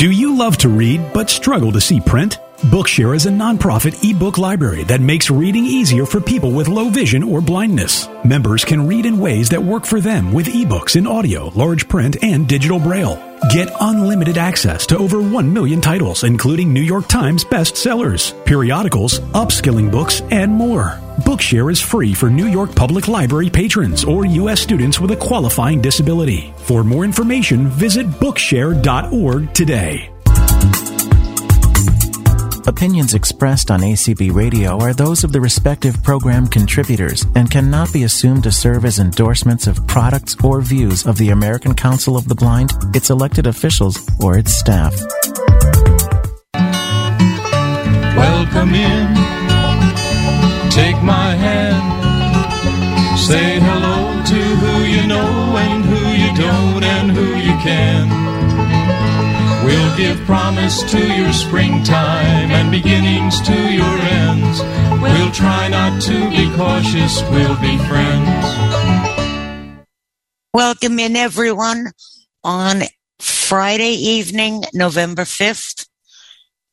Do you love to read but struggle to see print? Bookshare is a nonprofit ebook library that makes reading easier for people with low vision or blindness. Members can read in ways that work for them with ebooks in audio, large print, and digital braille. Get unlimited access to over 1 million titles, including New York Times bestsellers, periodicals, upskilling books, and more. Bookshare is free for New York Public Library patrons or U.S. students with a qualifying disability. For more information, visit Bookshare.org today. Opinions expressed on ACB Radio are those of the respective program contributors and cannot be assumed to serve as endorsements of products or views of the American Council of the Blind, its elected officials, or its staff. Welcome in. Say hello to who you know and who you don't and who you can. We'll give promise to your springtime and beginnings to your ends. We'll try not to be cautious, we'll be friends. Welcome in, everyone, on Friday evening, November 5th,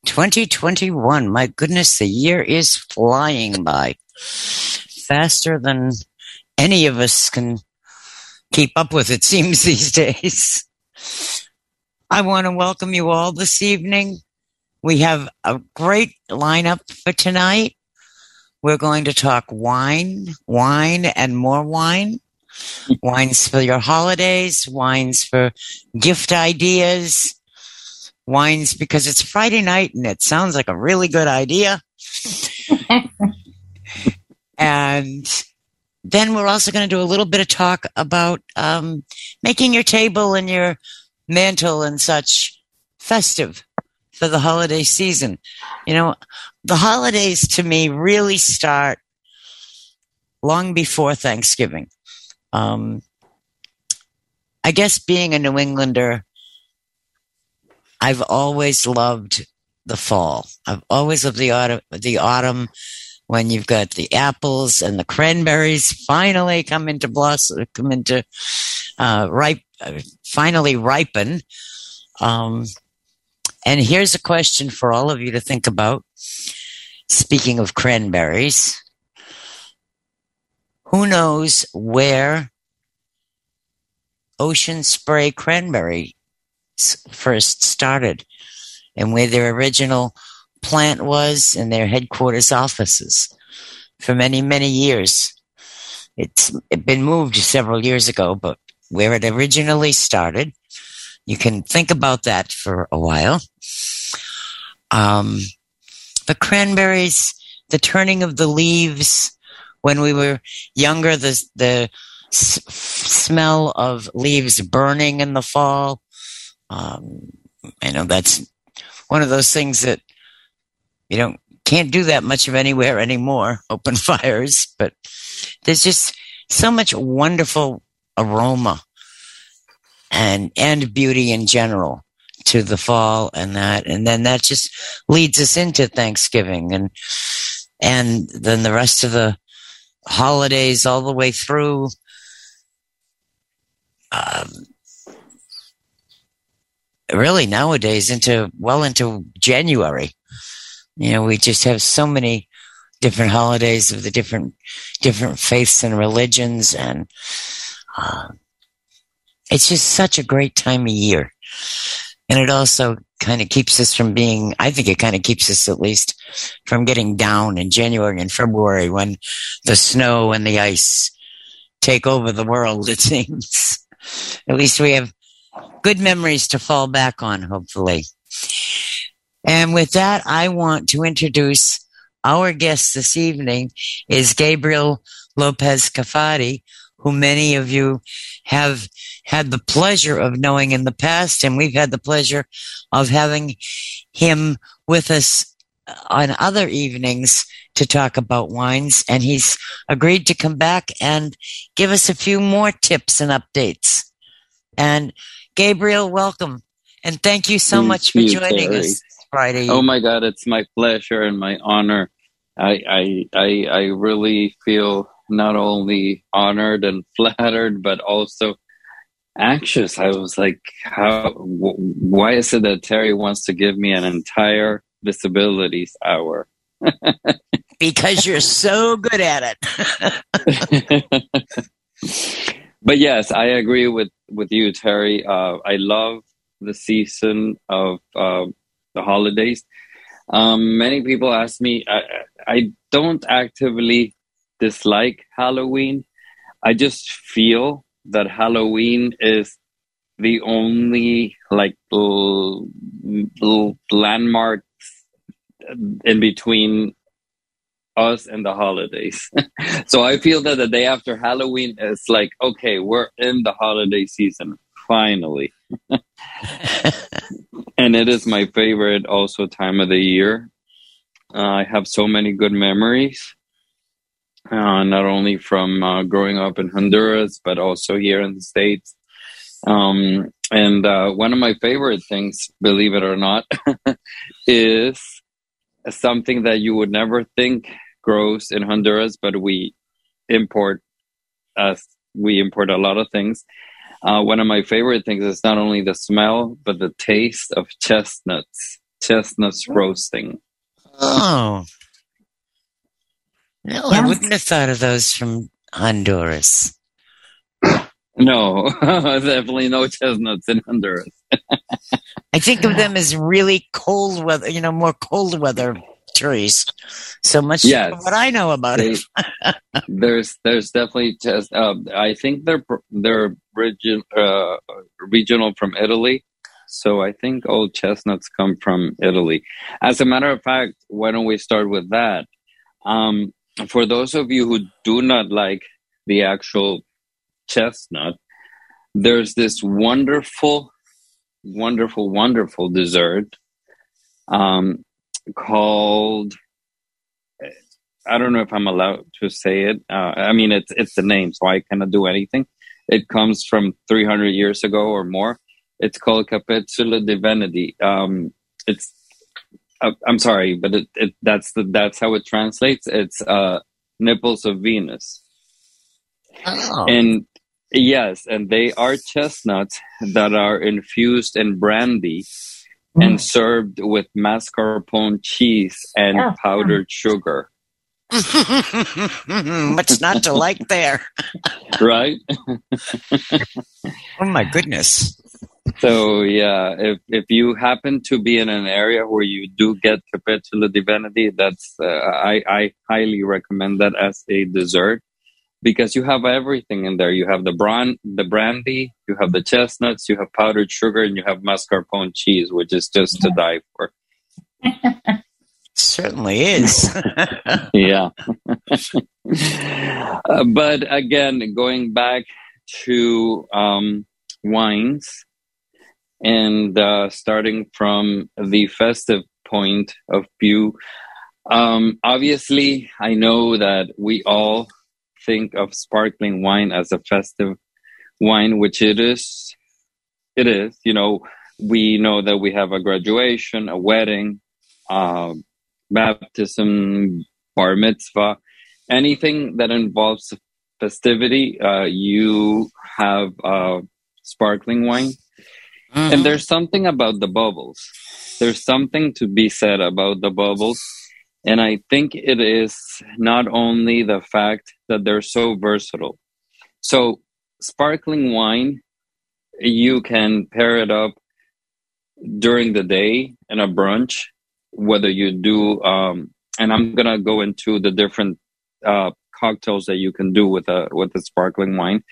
2021. My goodness, the year is flying by faster than any of us can keep up with, it seems, these days. I want to welcome you all this evening. We have a great lineup for tonight. We're going to talk wine, wine, and more wine. Wines for your holidays, wines for gift ideas, wines because it's Friday night and it sounds like a really good idea. and then we're also going to do a little bit of talk about um, making your table and your mantle and such festive for the holiday season. You know, the holidays to me really start long before Thanksgiving. Um, I guess being a New Englander, I've always loved the fall. I've always loved the autumn, the autumn when you've got the apples and the cranberries finally come into blossom, come into uh, ripe, uh, finally ripen. Um, and here's a question for all of you to think about. Speaking of cranberries, who knows where Ocean Spray Cranberry first started and where their original plant was and their headquarters offices for many, many years. It's been moved several years ago, but where it originally started, you can think about that for a while. Um, the cranberries, the turning of the leaves when we were younger, the, the s- smell of leaves burning in the fall. Um, I know that's one of those things that you don't can't do that much of anywhere anymore. Open fires, but there's just so much wonderful aroma and and beauty in general to the fall and that and then that just leads us into Thanksgiving and and then the rest of the holidays all the way through um, really nowadays into well into January you know, we just have so many different holidays of the different different faiths and religions, and uh, it's just such a great time of year. And it also kind of keeps us from being, I think it kind of keeps us at least from getting down in January and February when the snow and the ice take over the world, it seems. at least we have good memories to fall back on, hopefully. And with that, I want to introduce our guest this evening is Gabriel Lopez Cafati, who many of you have had the pleasure of knowing in the past, and we've had the pleasure of having him with us on other evenings to talk about wines. And he's agreed to come back and give us a few more tips and updates. And Gabriel, welcome. And thank you so Thank much for you, joining Terry. us Friday. Oh my God, it's my pleasure and my honor. I, I, I, I really feel not only honored and flattered, but also anxious. I was like, how, why is it that Terry wants to give me an entire disabilities hour? because you're so good at it. but yes, I agree with, with you, Terry. Uh, I love the season of uh, the holidays. Um, many people ask me, I, I don't actively dislike Halloween. I just feel that Halloween is the only like l- l- landmark in between us and the holidays. so I feel that the day after Halloween is like, okay, we're in the holiday season finally. and it is my favorite also time of the year. Uh, I have so many good memories, uh, not only from uh, growing up in Honduras, but also here in the States. Um, and uh, one of my favorite things, believe it or not, is something that you would never think grows in Honduras, but we import as we import a lot of things. Uh, one of my favorite things is not only the smell, but the taste of chestnuts, chestnuts roasting. Oh. No, yes. I wouldn't have thought of those from Honduras. No, definitely no chestnuts in Honduras. I think of them as really cold weather, you know, more cold weather trees. So much yes. what I know about they, it. there's there's definitely just uh, I think they're they're region, uh, regional from Italy. So I think old chestnuts come from Italy. As a matter of fact, why don't we start with that? Um, for those of you who do not like the actual chestnut, there's this wonderful, wonderful, wonderful dessert um, called I don't know if I'm allowed to say it. Uh, I mean, it's it's the name, so I cannot do anything. It comes from 300 years ago or more. It's called Capezzoli di Venere. Um, it's uh, I'm sorry, but it, it, that's the that's how it translates. It's uh, nipples of Venus. Oh. And yes, and they are chestnuts that are infused in brandy mm. and served with mascarpone cheese and oh. powdered sugar. What's not to like there? right? oh my goodness. So yeah, if if you happen to be in an area where you do get Capezzoli di Venere, that's uh, I I highly recommend that as a dessert because you have everything in there. You have the brand, the brandy, you have the chestnuts, you have powdered sugar, and you have mascarpone cheese, which is just to die for. Certainly is. yeah. uh, but again, going back to um, wines and uh, starting from the festive point of view, um, obviously, I know that we all think of sparkling wine as a festive wine, which it is. It is. You know, we know that we have a graduation, a wedding, um, baptism, bar mitzvah, anything that involves festivity. Uh, you have uh, sparkling wine. Mm-hmm. And there's something about the bubbles. There's something to be said about the bubbles and I think it is not only the fact that they're so versatile. So, sparkling wine, you can pair it up during the day in a brunch, whether you do, um, and I'm going to go into the different uh, cocktails that you can do with a with a sparkling wine.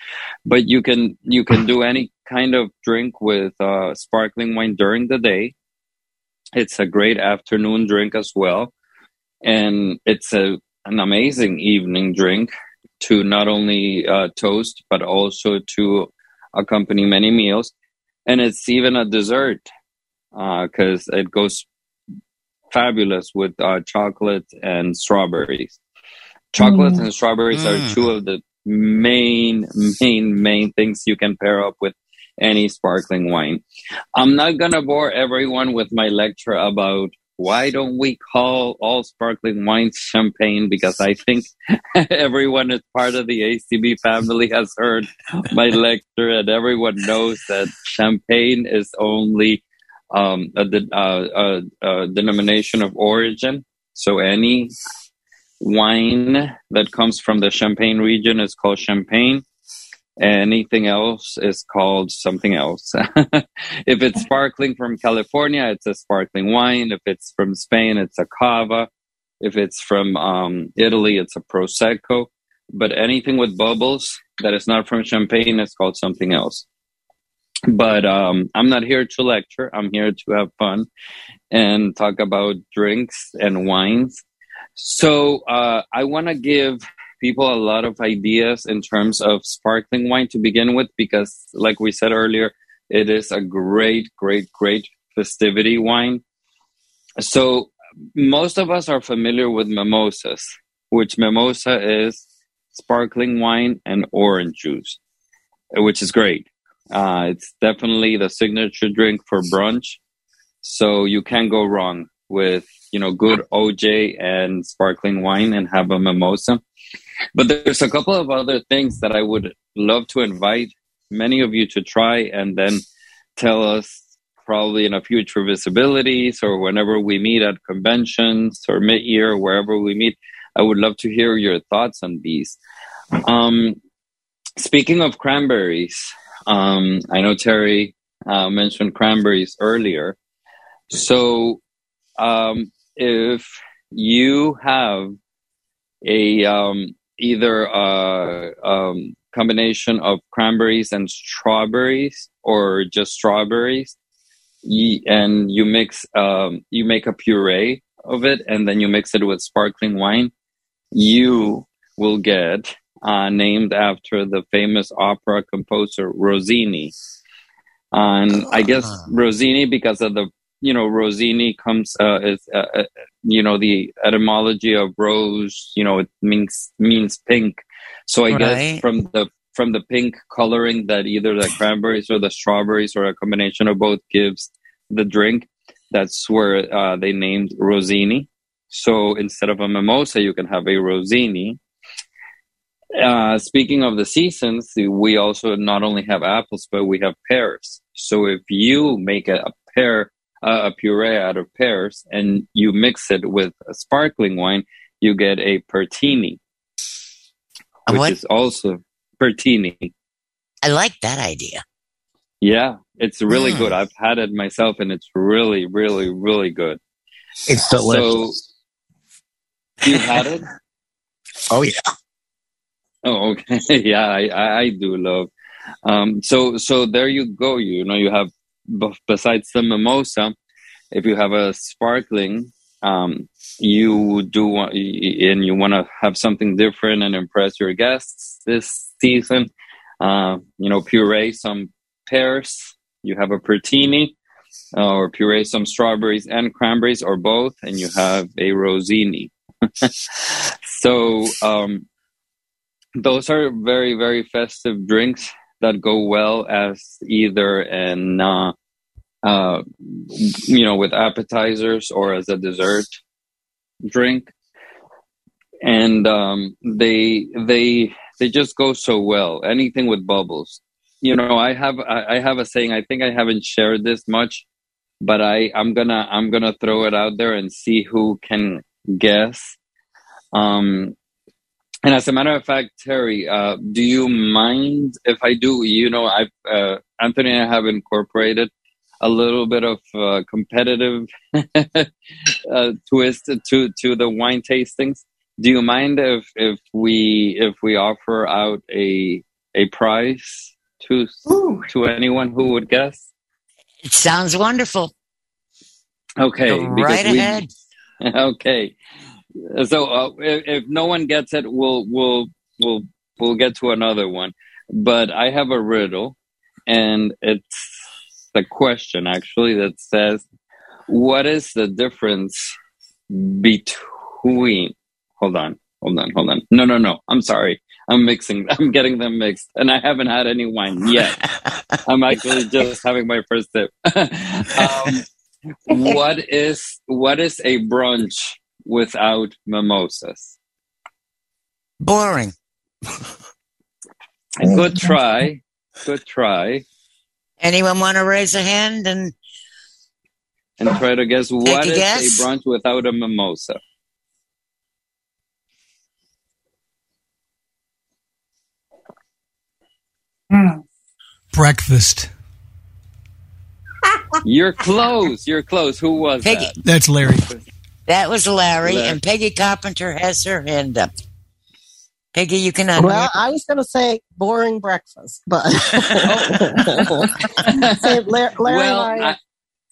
But you can you can do any kind of drink with uh, sparkling wine during the day. It's a great afternoon drink as well and it's a an amazing evening drink to not only uh, toast but also to accompany many meals and it's even a dessert because uh, it goes fabulous with uh, chocolate and strawberries chocolate mm. and strawberries mm. are two of the main main main things you can pair up with any sparkling wine i'm not gonna bore everyone with my lecture about why don't we call all sparkling wines champagne? Because I think everyone is part of the ACB family has heard my lecture, and everyone knows that champagne is only um, a, a, a, a denomination of origin. So any wine that comes from the Champagne region is called champagne. Anything else is called something else. if it's sparkling from California, it's a sparkling wine. If it's from Spain, it's a cava. If it's from um, Italy, it's a prosecco. But anything with bubbles that is not from champagne is called something else. But um, I'm not here to lecture. I'm here to have fun and talk about drinks and wines. So uh, I want to give people a lot of ideas in terms of sparkling wine to begin with, because, like we said earlier, it is a great, great, great festivity wine. So, most of us are familiar with mimosas, which mimosa is sparkling wine and orange juice, which is great. Uh, it's definitely the signature drink for brunch. So, you can't go wrong with you know good OJ and sparkling wine and have a mimosa. But there's a couple of other things that I would love to invite many of you to try and then tell us probably in a future visibilities or whenever we meet at conventions or mid-year wherever we meet. I would love to hear your thoughts on these. Um, speaking of cranberries um, i know terry uh, mentioned cranberries earlier. So um, if you have a um, either a um, combination of cranberries and strawberries or just strawberries and you mix um, you make a puree of it and then you mix it with sparkling wine you will get uh, named after the famous opera composer rossini and i guess ah. rossini because of the you know Rossini comes uh, is uh, uh, you know the etymology of rose you know it means means pink so i right. guess from the from the pink coloring that either the cranberries or the strawberries or a combination of both gives the drink that's where uh, they named Rossini. so instead of a mimosa you can have a Rossini. uh, speaking of the seasons, we also not only have apples, but we have pears. So if you make a, a pear uh, a puree out of pears and you mix it with a sparkling wine, you get a pertini, which what? is also pertini. I like that idea. Yeah, it's really mm. good. I've had it myself and it's really, really, really good. It's delicious. So, you had it? oh, yeah. Oh, okay. yeah, I, I do love. Um, so, so there you go. You know, you have besides the mimosa, if you have a sparkling, um, you do want, and you want to have something different and impress your guests this season, uh, you know, puree some pears. You have a pertini, uh, or puree some strawberries and cranberries, or both, and you have a rossini. so um, those are very very festive drinks that go well as either an uh, uh, you know with appetizers or as a dessert drink. And um, they they they just go so well. Anything with bubbles. You know i have I, have a saying i think i haven't shared this much but i i'm gonna i'm gonna throw it out there and see who can guess. Um and as a matter of fact, Terry, uh, do you mind if I do? You know, I've uh, Anthony and I have incorporated a little bit of uh, competitive uh, twist to to the wine tastings. Do you mind if if we if we offer out a a prize to Ooh. to anyone who would guess? It sounds wonderful. Okay, Go right ahead. okay, so uh, if, if no one gets it, we'll we'll we'll we'll get to another one. But I have a riddle, and it's the question actually that says, "What is the difference between?" Hold on, hold on, hold on. No, no, no. I'm sorry. I'm mixing. I'm getting them mixed, and I haven't had any wine yet. I'm actually just having my first sip. um, what is what is a brunch without mimosas? Boring. Good try. Good try. Anyone want to raise a hand and and try to guess what a is guess? a brunch without a mimosa? Hmm. Breakfast. You're close. You're close. Who was Peggy? that? That's Larry. That was Larry, Larry. and Peggy Carpenter has her hand up. Peggy, you can unmute. Well, I was going to say boring breakfast, but Say, Larry, Larry Well, and I, I-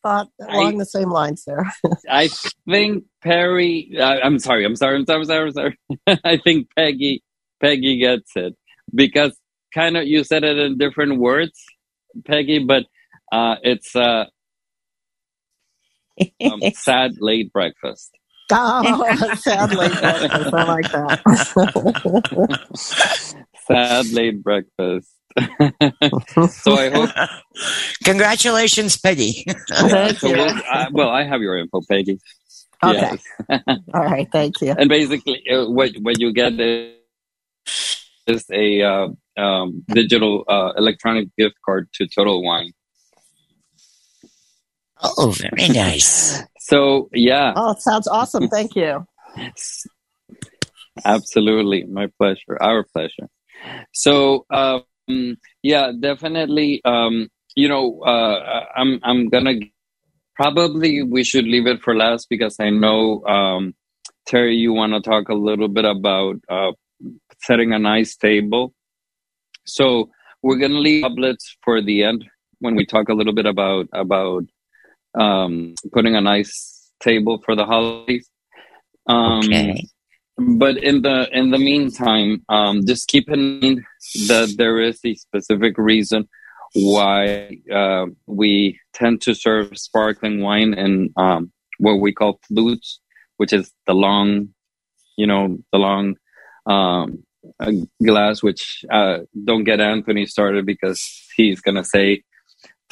thought along the same lines there. I think Perry. Uh, I'm sorry. I'm sorry. I'm sorry. I'm sorry. I'm sorry. I think Peggy. Peggy gets it because kind of you said it in different words, Peggy, but uh, it's uh, um, sad late breakfast. Oh, sadly, breakfast. I like that. Sad late breakfast. so I hope. Congratulations, Peggy. Thank so you. we'll, uh, well, I have your info, Peggy. Okay. Yes. All right. Thank you. and basically uh, what what you get is, is a uh, um, digital uh, electronic gift card to Total Wine. oh, very nice. So yeah, Oh, it sounds awesome. Thank you. absolutely, my pleasure, our pleasure. So um, yeah, definitely. Um, you know, uh, I'm I'm gonna probably we should leave it for last because I know um, Terry, you want to talk a little bit about uh, setting a nice table. So we're gonna leave tablets for the end when we talk a little bit about about um, putting a nice table for the holidays. Um, Okay. but in the in the meantime, um, just keep in mind that there is a specific reason why uh, we tend to serve sparkling wine in um, what we call flutes, which is the long, you know, the long um, glass. Which uh, don't get Anthony started because he's gonna say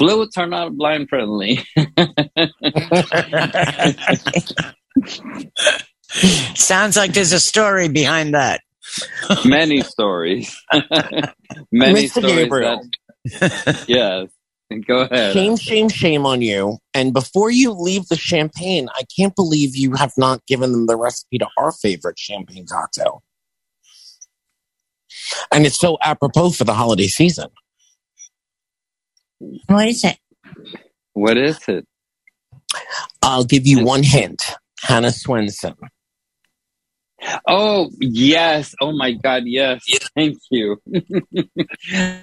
flutes are not blind friendly. Sounds like there's a story behind that. Many stories. Many Mr. stories. Gabriel. That, yes. Go ahead. Shame, shame, shame on you. And before you leave the champagne, I can't believe you have not given them the recipe to our favorite champagne cocktail. And it's so apropos for the holiday season. What is it? What is it? I'll give you one hint. Hannah Swensen. Oh, yes. Oh, my God. Yes. Thank you.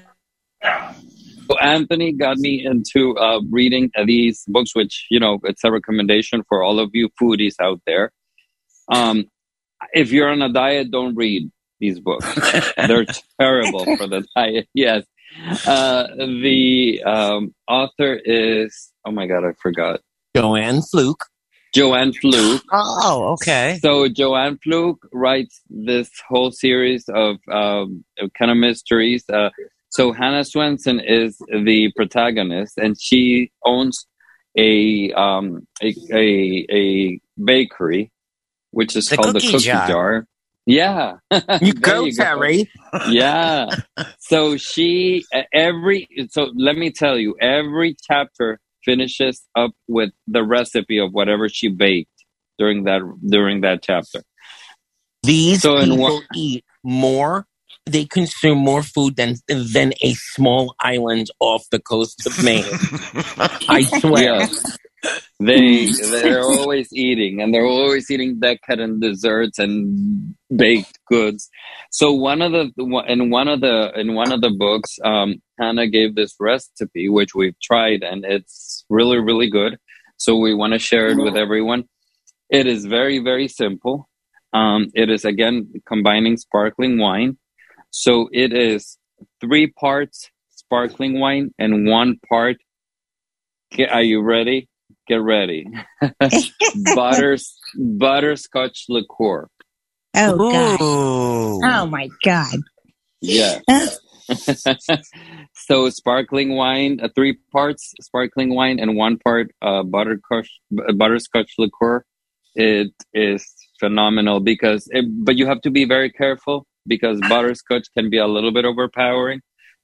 So Anthony got me into uh, reading these books, which, you know, it's a recommendation for all of you foodies out there. Um, if you're on a diet, don't read these books. They're terrible for the diet. Yes. Uh, the um, author is, oh my God, I forgot. Joanne Fluke. Joanne Fluke. Oh, okay. So Joanne Fluke writes this whole series of um, kind of mysteries. Uh, so Hannah Swensen is the protagonist, and she owns a um, a, a a bakery, which is The called the Cookie Jar. Jar. Yeah, You go, you go. Terry. yeah. So she every so let me tell you, every chapter finishes up with the recipe of whatever she baked during that during that chapter. These So in people one- eat more. They consume more food than than a small island off the coast of Maine. I swear. Yes. They they're always eating and they're always eating decadent desserts and baked goods. So one of the in one of the in one of the books, um, Hannah gave this recipe which we've tried and it's really really good. So we want to share it with everyone. It is very very simple. Um, it is again combining sparkling wine. So it is three parts sparkling wine and one part. Are you ready? Get ready. Butters butterscotch liqueur. Oh god. Ooh. Oh my god. Yes. so sparkling wine, uh, three parts sparkling wine and one part uh, butterscotch butterscotch liqueur. It is phenomenal because, it, but you have to be very careful because butterscotch can be a little bit overpowering.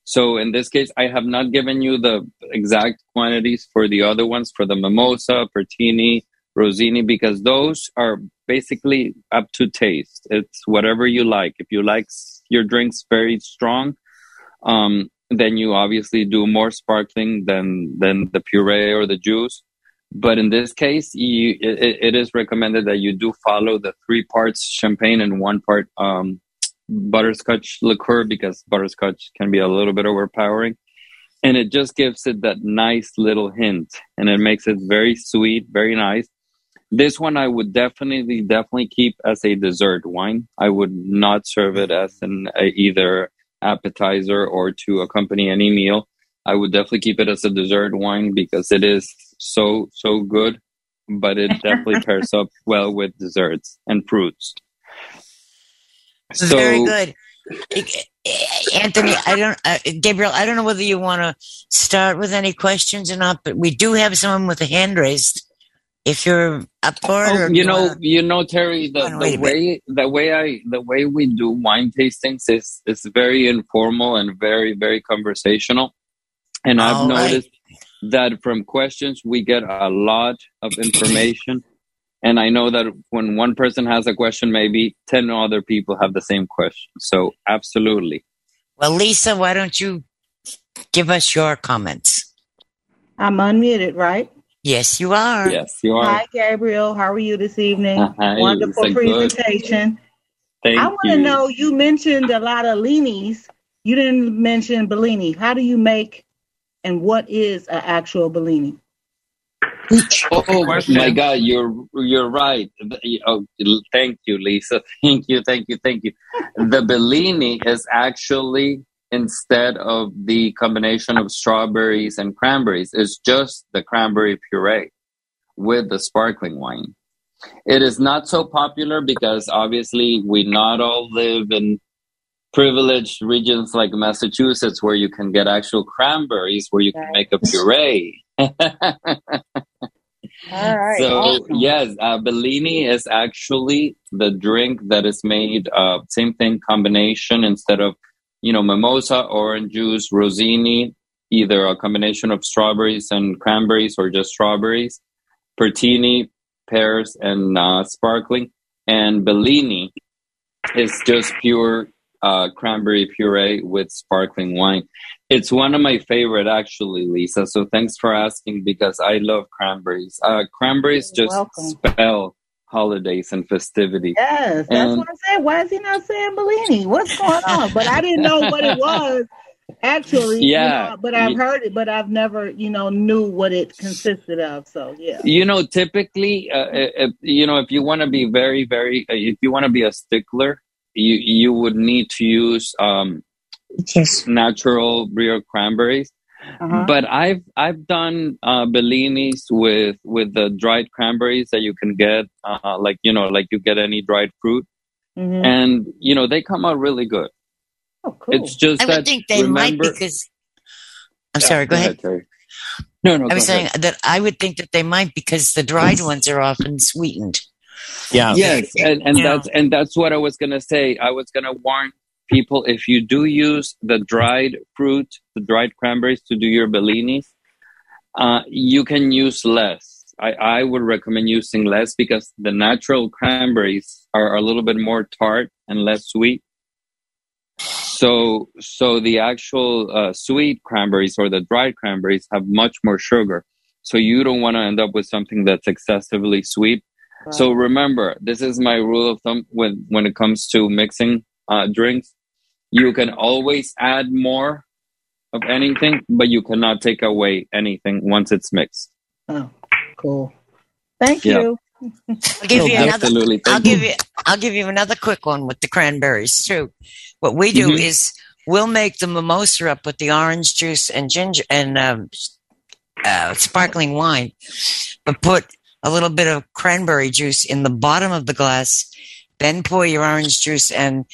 So in this case, I have not given you the exact quantities for the other ones for the mimosa, pertini, rossini, because those are basically up to taste. It's whatever you like. If you like your drinks very strong, um, then you obviously do more sparkling than than the puree or the juice. But in this case, you, it, it is recommended that you do follow the three parts champagne and one part um, butterscotch liqueur because butterscotch can be a little bit overpowering. And it just gives it that nice little hint and it makes it very sweet, very nice. This one I would definitely, definitely keep as a dessert wine. I would not serve it as an a, either appetizer or to accompany any meal. I would definitely keep it as a dessert wine because it is so, so good, but it definitely pairs up well with desserts and fruits. So, Very good. Anthony, I don't, uh, Gabriel, I don't know whether you want to start with any questions or not, but we do have someone with a hand raised. If you're up for it, oh, you know, wanna... you know, Terry, the, the way, the way I, the way we do wine tastings is, is very informal and very, very conversational. And I've All noticed right. that from questions, we get a lot of information. And I know that when one person has a question, maybe 10 other people have the same question. So, absolutely. Well, Lisa, why don't you give us your comments? I'm unmuted, right? Yes, you are. Yes, you are. Hi, Gabriel. How are you this evening? Uh, hi, Wonderful presentation. Thank I want to know you mentioned a lot of leanies. You didn't mention Bellini. How do you make and what is an actual Bellini? Oh, oh my God, you're you're right. Oh, thank you, Lisa. Thank you, thank you, thank you. The Bellini is actually instead of the combination of strawberries and cranberries is just the cranberry puree with the sparkling wine. It is not so popular because obviously we not all live in privileged regions like Massachusetts where you can get actual cranberries where you can make a puree. All right. So awesome. yes, uh, Bellini is actually the drink that is made uh, same thing combination instead of you know, mimosa, orange juice, rossini, either a combination of strawberries and cranberries or just strawberries, pertini, pears, and uh, sparkling, and Bellini is just pure uh, cranberry puree with sparkling wine. It's one of my favorite, actually, Lisa. So thanks for asking because I love cranberries. Uh, cranberries You're just welcome. spell holidays and festivities. Yes, that's and, what I said. Why is he not saying Bellini? What's going on? but I didn't know what it was actually. Yeah, you know, but I've heard it, but I've never, you know, knew what it consisted of. So yeah. You know, typically, uh, if, uh, uh, you know, if you want to be very, very, uh, if you want to be a stickler, you you would need to use um, yes. natural real cranberries. Uh-huh. But I've I've done uh, Bellinis with with the dried cranberries that you can get, uh, like you know, like you get any dried fruit, mm-hmm. and you know they come out really good. Oh, cool! It's just I that would think they remember, might because. I'm yeah, sorry. Go, go ahead. ahead no, no. I was saying ahead. that I would think that they might because the dried ones are often sweetened. Yeah. Yes, and, and yeah. that's and that's what I was gonna say. I was gonna warn people, if you do use the dried fruit, the dried cranberries to do your bellinis, uh, you can use less. I, I would recommend using less because the natural cranberries are a little bit more tart and less sweet. So, so the actual uh, sweet cranberries or the dried cranberries have much more sugar. So you don't want to end up with something that's excessively sweet. Right. So remember, this is my rule of thumb when when it comes to mixing uh, drinks. You can always add more of anything, but you cannot take away anything once it's mixed. Oh, cool. Thank yeah. you. I'll give you another. I'll give you. I'll give you another quick one with the cranberries too. What we do mm-hmm. is we'll make the mimosa up with the orange juice and ginger and um, uh, sparkling wine, but put a little bit of cranberry juice in the bottom of the glass then pour your orange juice and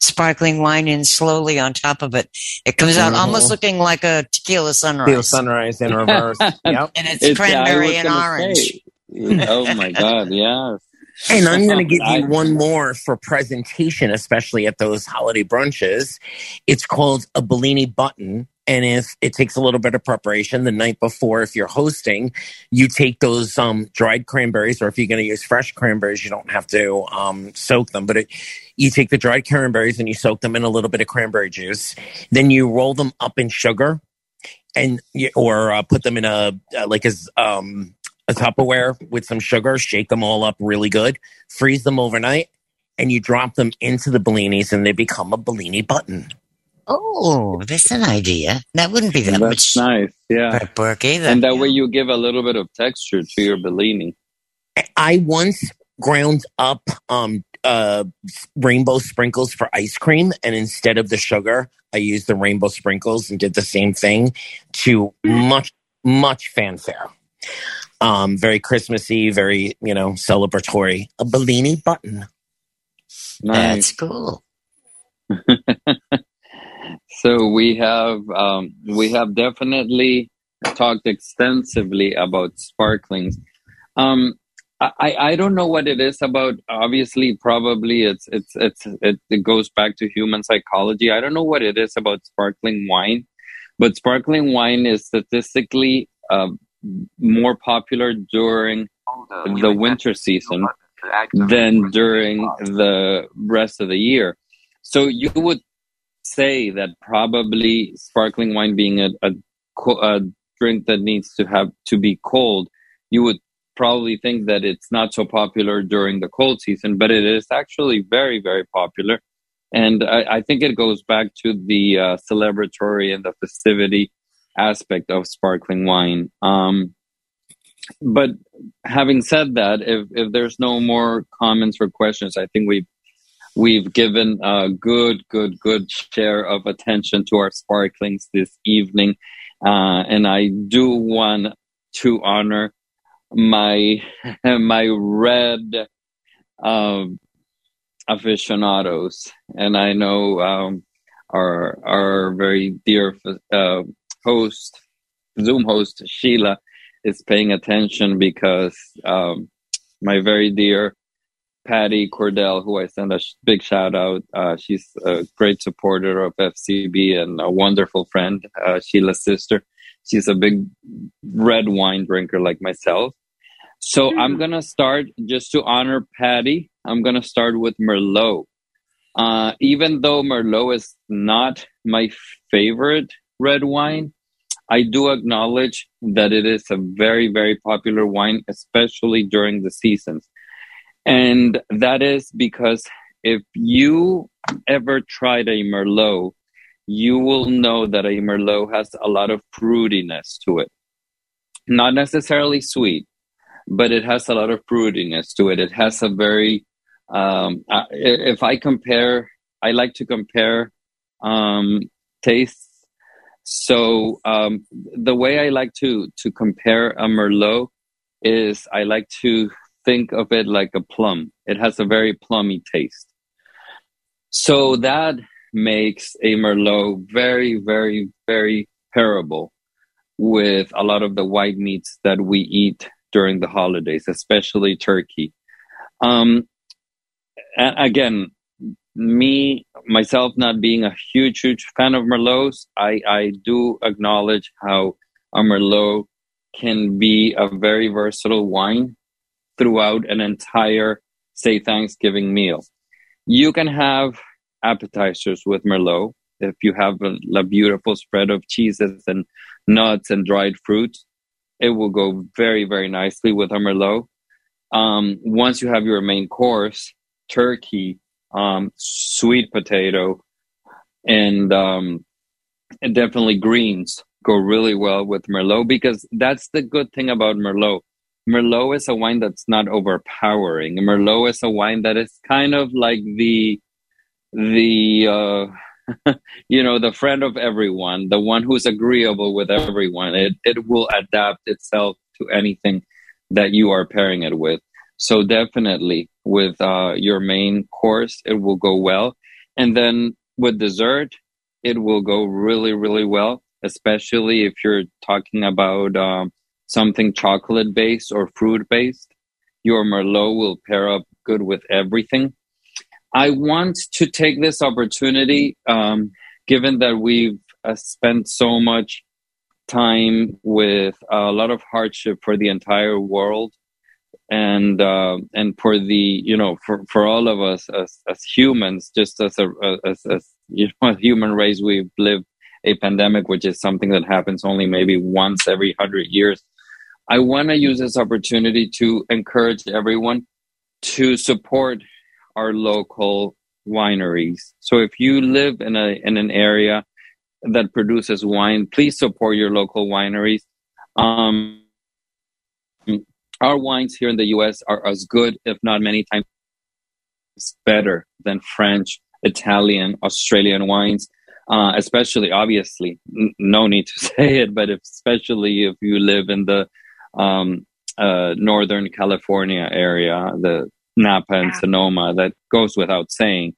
sparkling wine in slowly on top of it. It comes out mm-hmm. almost looking like a tequila sunrise. Tequila sunrise in reverse. yep. And it's, it's cranberry yeah, and orange. Say, oh my God, yeah. And I'm going to give you one more for presentation, especially at those holiday brunches. It's called a Bellini button. And if it takes a little bit of preparation the night before, if you're hosting, you take those um, dried cranberries, or if you're going to use fresh cranberries, you don't have to um, soak them. But it, you take the dried cranberries and you soak them in a little bit of cranberry juice. Then you roll them up in sugar, and or uh, put them in a uh, like as um, a Tupperware with some sugar, shake them all up really good, freeze them overnight, and you drop them into the Bellinis and they become a Bellini button. Oh, that's an idea. That wouldn't be that that's much nice. Yeah. work either. And that yeah. way you give a little bit of texture to your Bellini. I once ground up um, uh, rainbow sprinkles for ice cream, and instead of the sugar, I used the rainbow sprinkles and did the same thing to much, much fanfare. Um, very Christmassy, very, you know, celebratory. A Bellini button. Nice. That's cool. so we have um, we have definitely talked extensively about sparklings. Um, I, I don't know what it is about. Obviously, probably it's it's it's it, it goes back to human psychology. I don't know what it is about sparkling wine, but sparkling wine is statistically uh, more popular during the winter season than during the rest of the year. So you would say that probably sparkling wine being a, a, a drink that needs to have to be cold, you would probably think that it's not so popular during the cold season, but it is actually very, very popular. And I, I think it goes back to the uh, celebratory and the festivity aspect of sparkling wine. Um, but having said that, if if there's no more comments or questions, I think we've we've given a good, good, good share of attention to our sparklings this evening, uh, and I do want to honor my my red um, aficionados, and I know um, our our very dear uh, host, Zoom host Sheila, is paying attention because um, my very dear Patty Cordell, who I send a sh- big shout out, uh, she's a great supporter of ACB and a wonderful friend, uh, Sheila's sister. She's a big red wine drinker like myself. So mm. I'm gonna start just to honor Patty. I'm gonna start with Merlot. Uh, even though Merlot is not my favorite red wine, I do acknowledge that it is a very, very popular wine, especially during the seasons. And that is because if you ever tried a Merlot, you will know that a Merlot has a lot of fruitiness to it. Not necessarily sweet, but it has a lot of fruitiness to it. It has a very, um, if I compare, I like to compare um, tastes so um, the way I like to to compare a Merlot is I like to think of it like a plum. It has a very plummy taste. So that makes a Merlot very, very, very pairable with a lot of the white meats that we eat during the holidays, especially turkey. Um, again, me myself not being a huge huge fan of merlots i i do acknowledge how a merlot can be a very versatile wine throughout an entire say thanksgiving meal. You can have appetizers with merlot if you have a, a beautiful spread of cheeses and nuts and dried fruits it will go very very nicely with a merlot. Um, once you have your main course turkey um, sweet potato, and, um, and definitely greens go really well with Merlot because that's the good thing about Merlot. Merlot is a wine that's not overpowering. Merlot is a wine that is kind of like the the uh, you know the friend of everyone, the one who's agreeable with everyone. It it will adapt itself to anything that you are pairing it with. So definitely with uh, your main course, it will go well. And then with dessert, it will go really, really well, especially if you're talking about um, something chocolate based or fruit based. Your Merlot will pair up good with everything. I want to take this opportunity, um, given that we've uh, spent so much time with a lot of hardship for the entire world and uh, and for the you know for, for all of us as as humans just as a as, as you know human race we've lived a pandemic which is something that happens only maybe once every 100 years i want to use this opportunity to encourage everyone to support our local wineries so if you live in a in an area that produces wine, please support your local wineries. Um, our wines here in the U.S. are as good, if not many times better than French, Italian, Australian wines. Uh, especially, obviously, n- no need to say it, but especially if you live in the um, uh, Northern California area, the Napa and Sonoma, that goes without saying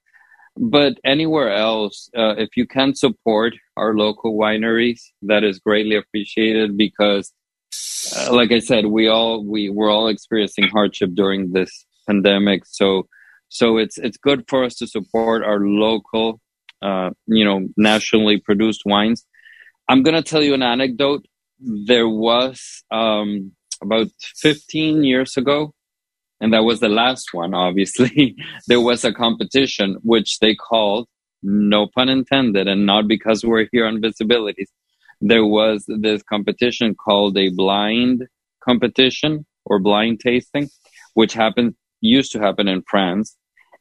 but anywhere else, uh, if you can support our local wineries, that is greatly appreciated because, uh, like I said, we all we we're all experiencing hardship during this pandemic. So, so it's it's good for us to support our local, uh, you know, nationally produced wines. I'm gonna tell you an anecdote. There was um, about 15 years ago and that was the last one, obviously, there was a competition which they called, no pun intended, and not because we're here on visibilities. There was this competition called a blind competition or blind tasting, which happened, used to happen in France.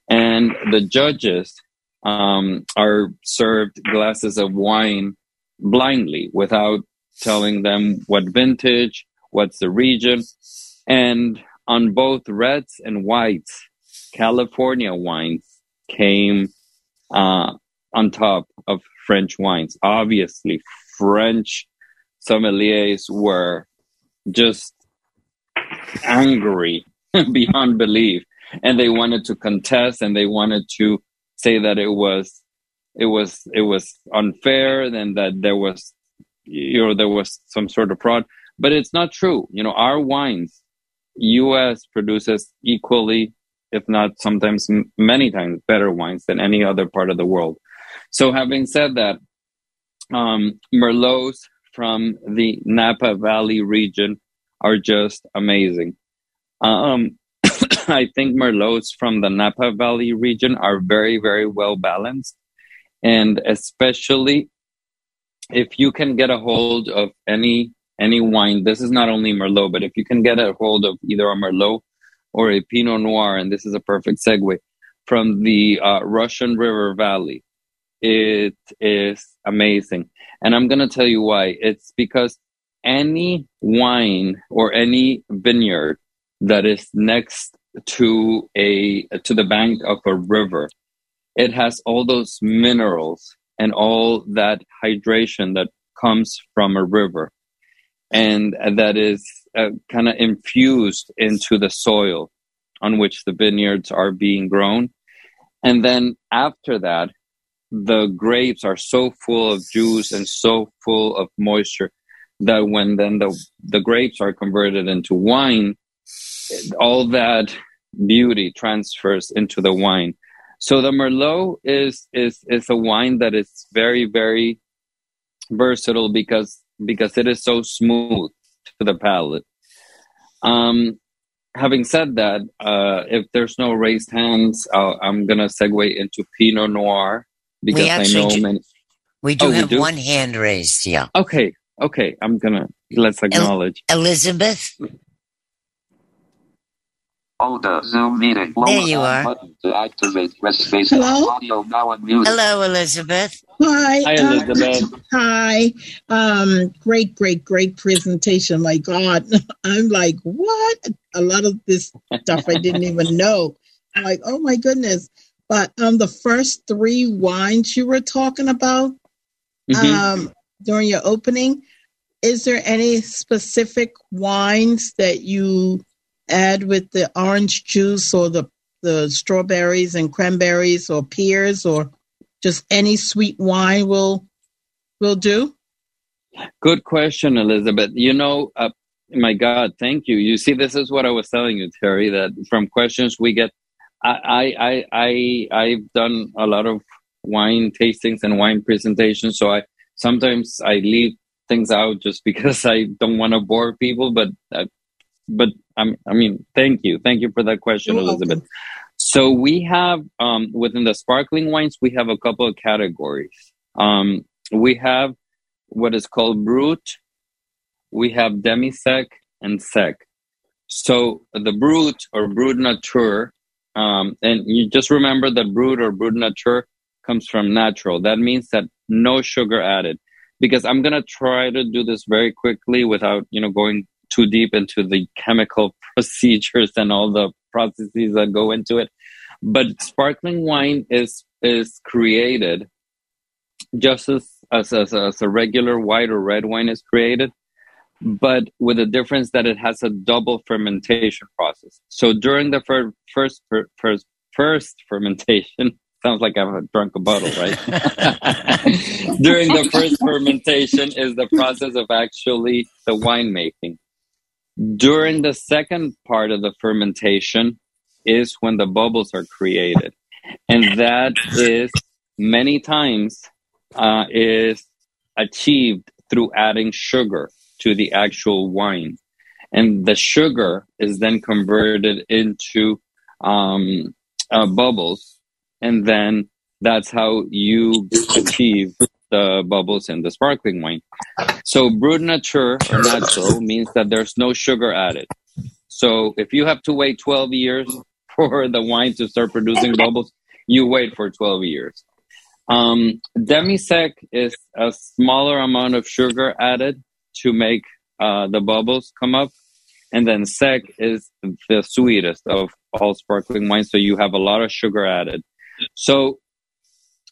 And the judges um, are served glasses of wine blindly without telling them what vintage, what's the region. And on both reds and whites, California wines came uh, on top of French wines. Obviously, French sommeliers were just angry beyond belief, and they wanted to contest and they wanted to say that it was it was it was unfair and that there was you know there was some sort of fraud but it's not true you know our wines U.S. produces equally, if not sometimes many times better wines than any other part of the world. So, having said that, um, Merlots from the Napa Valley region are just amazing. Um, I think Merlots from the Napa Valley region are very, very well balanced. And especially if you can get a hold of any any wine. This is not only Merlot, but if you can get a hold of either a Merlot or a Pinot Noir, and this is a perfect segue from the uh, Russian River Valley, it is amazing. And I'm going to tell you why. It's because any wine or any vineyard that is next to a to the bank of a river it has all those minerals and all that hydration that comes from a river and that is uh, kind of infused into the soil on which the vineyards are being grown. And then after that, the grapes are so full of juice and so full of moisture that when then the, the grapes are converted into wine, all that beauty transfers into the wine. So the Merlot is, is, is a wine that is very, very versatile because because it is so smooth to the palate. Um, having said that, uh, if there's no raised hands, i am gonna segue into Pinot Noir because I know do, many. We do oh, have we do? one hand raised. Yeah. Okay. Okay. I'm gonna let's acknowledge El- Elizabeth. Olga, Zoom meeting. There you are. To activate. Press space. Hello? Audio now unmuted. Hello, Elizabeth. Hi. Hi, um, Elizabeth. hi. Um, great, great, great presentation. My God. I'm like, what? A lot of this stuff I didn't even know. I'm like, oh my goodness. But um the first three wines you were talking about mm-hmm. um during your opening, is there any specific wines that you add with the orange juice or the the strawberries and cranberries or pears or just any sweet wine will will do? Good question, Elizabeth. You know, uh, my God, thank you. You see, this is what I was telling you, Terry. That from questions we get, I I I I've done a lot of wine tastings and wine presentations, so I sometimes I leave things out just because I don't want to bore people. But uh, but I'm, I mean, thank you, thank you for that question, You're Elizabeth. Welcome. So we have um, within the sparkling wines, we have a couple of categories. Um, we have what is called brut, we have demi sec and sec. So the brut or brut nature, um, and you just remember that brut or brut nature comes from natural. That means that no sugar added. Because I'm gonna try to do this very quickly without you know going too deep into the chemical procedures and all the processes that go into it. But sparkling wine is is created just as as, as, as a regular white or red wine is created, but with the difference that it has a double fermentation process. So during the fir- first first first fermentation, sounds like I've drunk a bottle, right? during the first fermentation is the process of actually the winemaking. During the second part of the fermentation is when the bubbles are created. And that is many times uh, is achieved through adding sugar to the actual wine. And the sugar is then converted into um, uh, bubbles. And then that's how you achieve the bubbles in the sparkling wine. So brut nature or natural means that there's no sugar added. So if you have to wait 12 years for the wine to start producing bubbles, you wait for 12 years. Um, demi-sec is a smaller amount of sugar added to make uh, the bubbles come up. And then sec is the sweetest of all sparkling wines. So you have a lot of sugar added. So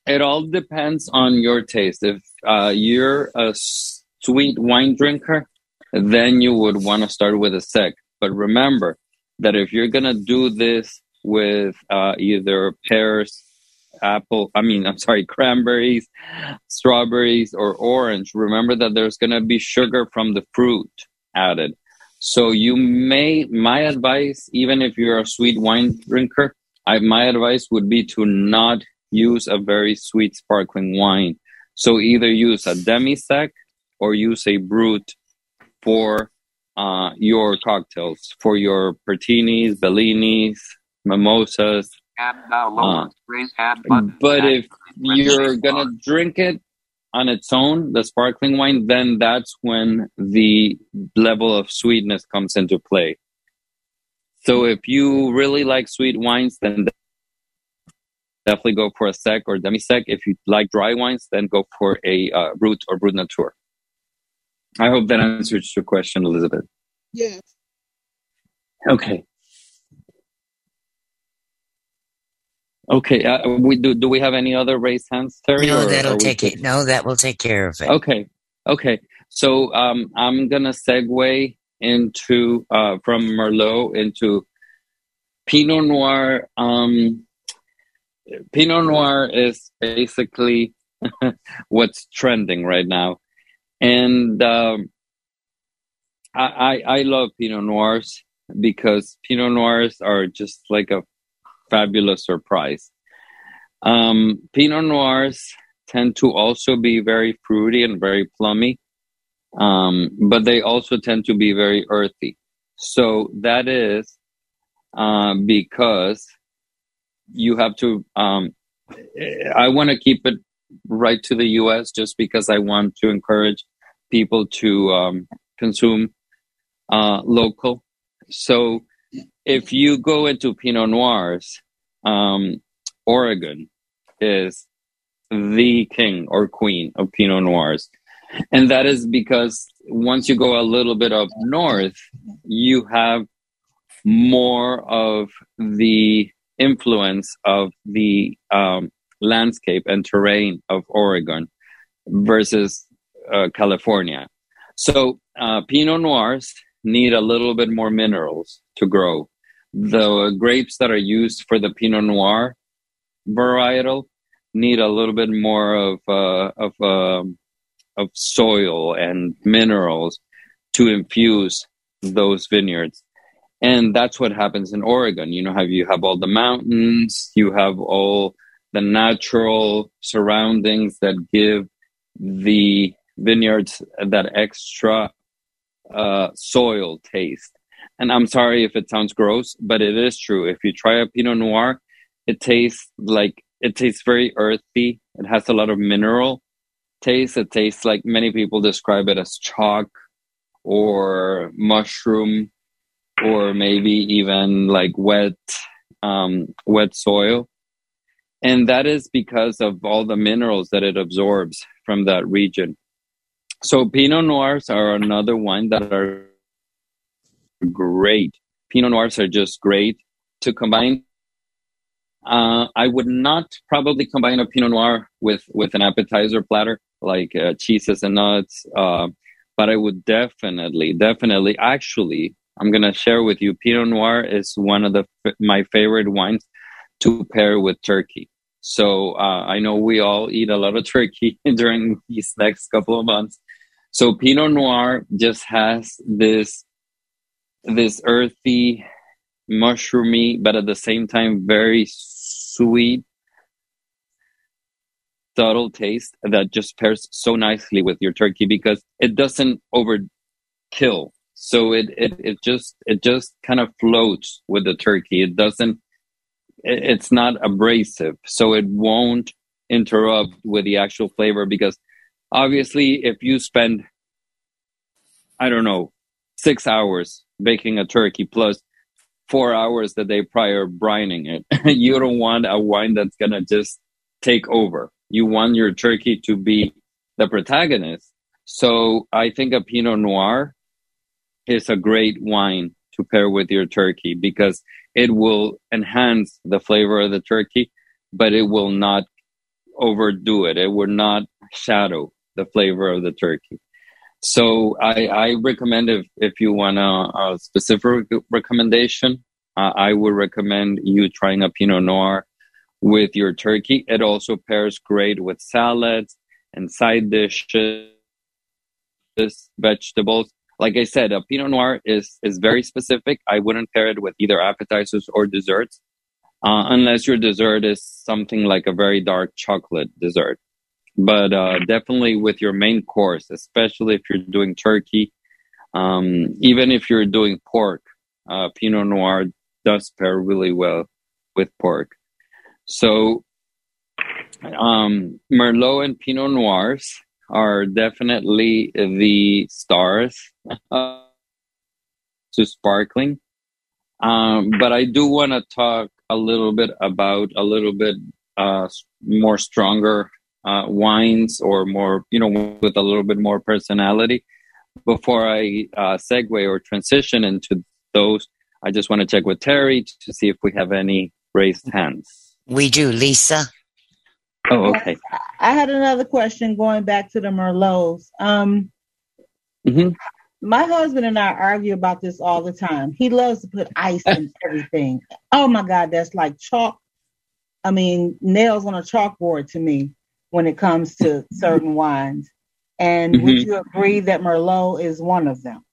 it all depends on your taste. If uh, you're a sweet wine drinker, then you would want to start with a sec. But remember that if you're gonna do this with uh, either pears, apple, I mean, I'm sorry, cranberries, strawberries, or orange, remember that there's gonna be sugar from the fruit added. So you may, my advice, even if you're a sweet wine drinker, I, my advice would be to not use a very sweet sparkling wine. So either use a demi-sec or use a brut for uh, your cocktails, for your pertinis, bellinis, mimosas. Uh, but if you're gonna drink it on its own, the sparkling wine, then that's when the level of sweetness comes into play. So if you really like sweet wines, then definitely go for a sec or demi sec. If you like dry wines, then go for a uh, brut or brut nature. I hope that answers your question, Elizabeth. Yes. Okay. Okay. Uh, we do. Do we have any other raised hands, Terry? No, that'll take it. No, that will take care of it. Okay. Okay. So um, I'm gonna segue into uh, from Merlot into Pinot Noir. Um, Pinot Noir is basically what's trending right now, and um, I, I, I love Pinot Noirs because Pinot Noirs are just like a fabulous surprise. Um, Pinot Noirs tend to also be very fruity and very plummy, um, but they also tend to be very earthy. So that is uh, because you have to. Um, I want to keep it right to the U.S. just because I want to encourage people to um, consume uh, local. So if you go into Pinot Noirs, um, Oregon is the king or queen of Pinot Noirs. And that is because once you go a little bit up north, you have more of the influence of the um, landscape and terrain of Oregon versus uh, California. So uh, Pinot Noirs need a little bit more minerals to grow. the grapes that are used for the Pinot Noir varietal need a little bit more of uh, of uh, of soil and minerals to infuse those vineyards and that's what happens in Oregon. You know, have you have all the mountains, you have all the natural surroundings that give the vineyards that extra uh, soil taste. And I'm sorry if it sounds gross, but it is true. If you try a Pinot Noir, it tastes like it tastes very earthy. It has a lot of mineral taste. It tastes like many people describe it as chalk or mushroom or maybe even like wet um, wet soil. And that is because of all the minerals that it absorbs from that region. So pinot noirs are another one that are great. Pinot noirs are just great to combine. Uh, i would not probably combine a pinot noir with with an appetizer platter like uh, cheeses and nuts uh, but i would definitely definitely actually I'm gonna share with you. Pinot Noir is one of the my favorite wines to pair with turkey. So uh, I know we all eat a lot of turkey during these next couple of months. So Pinot Noir just has this this earthy, mushroomy, but at the same time very sweet, subtle taste that just pairs so nicely with your turkey because it doesn't overkill so it, it it just it just kind of floats with the turkey. It doesn't it, it's not abrasive so it won't interrupt with the actual flavor because obviously if you spend i don't know six hours baking a turkey plus four hours the day prior brining it you don't want a wine that's gonna just take over. You want your turkey to be the protagonist. So i think a pinot noir is a great wine to pair with your turkey because it will enhance the flavor of the turkey, but it will not overdo it. It will not shadow the flavor of the turkey. So I, I recommend if, if you want a, a specific recommendation, uh, I would recommend you trying a Pinot Noir with your turkey. It also pairs great with salads and side dishes, vegetables like I said, a Pinot Noir is is very specific. I wouldn't pair it with either appetizers or desserts, uh, unless your dessert is something like a very dark chocolate dessert. But uh, definitely with your main course, especially if you're doing turkey, um, even if you're doing pork, uh, Pinot Noir does pair really well with pork. So um, Merlot and Pinot Noirs are definitely the stars uh, to sparkling. Um, but I do want to talk a little bit about a little bit uh, more stronger uh, wines or more, you know, with a little bit more personality. Before I uh, segue or transition into those, I just want to check with Terry to see if we have any raised hands. We do, Lisa. Oh, okay. I had another question going back to the Merlots. Um, mm-hmm. My husband and I argue about this all the time. He loves to put ice in everything. Oh my God, that's like chalk. I mean, nails on a chalkboard to me when it comes to certain wines. And mm-hmm. would you agree that Merlot is one of them?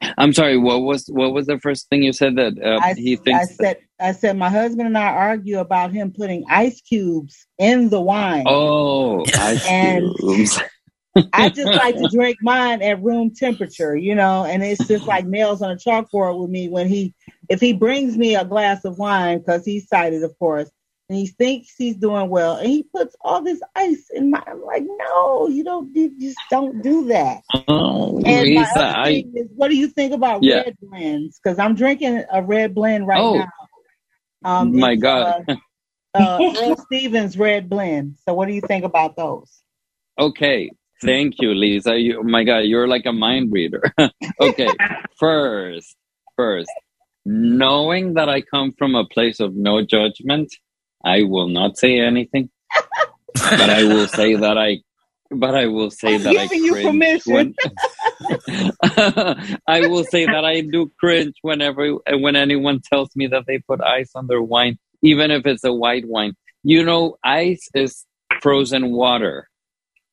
I'm sorry. What was what was the first thing you said that uh, I, he thinks? I said I said my husband and I argue about him putting ice cubes in the wine. Oh, ice and cubes. I just like to drink mine at room temperature, you know, and it's just like nails on a chalkboard with me when he if he brings me a glass of wine because he's sighted, of course and he thinks he's doing well, and he puts all this ice in my. I'm like, no, you don't. You just don't do that. Oh, and Lisa, I, is, what do you think about yeah. red blends? Because I'm drinking a red blend right oh, now. Um, my God. Uh, uh, Stevens red blend. So, what do you think about those? Okay, thank you, Lisa. You, my God, you're like a mind reader. okay, first, first, knowing that I come from a place of no judgment, I will not say anything, but I will say that I, but I will say I'm that I giving you permission. When, I will say that I do cringe whenever when anyone tells me that they put ice on their wine, even if it's a white wine. You know, ice is frozen water.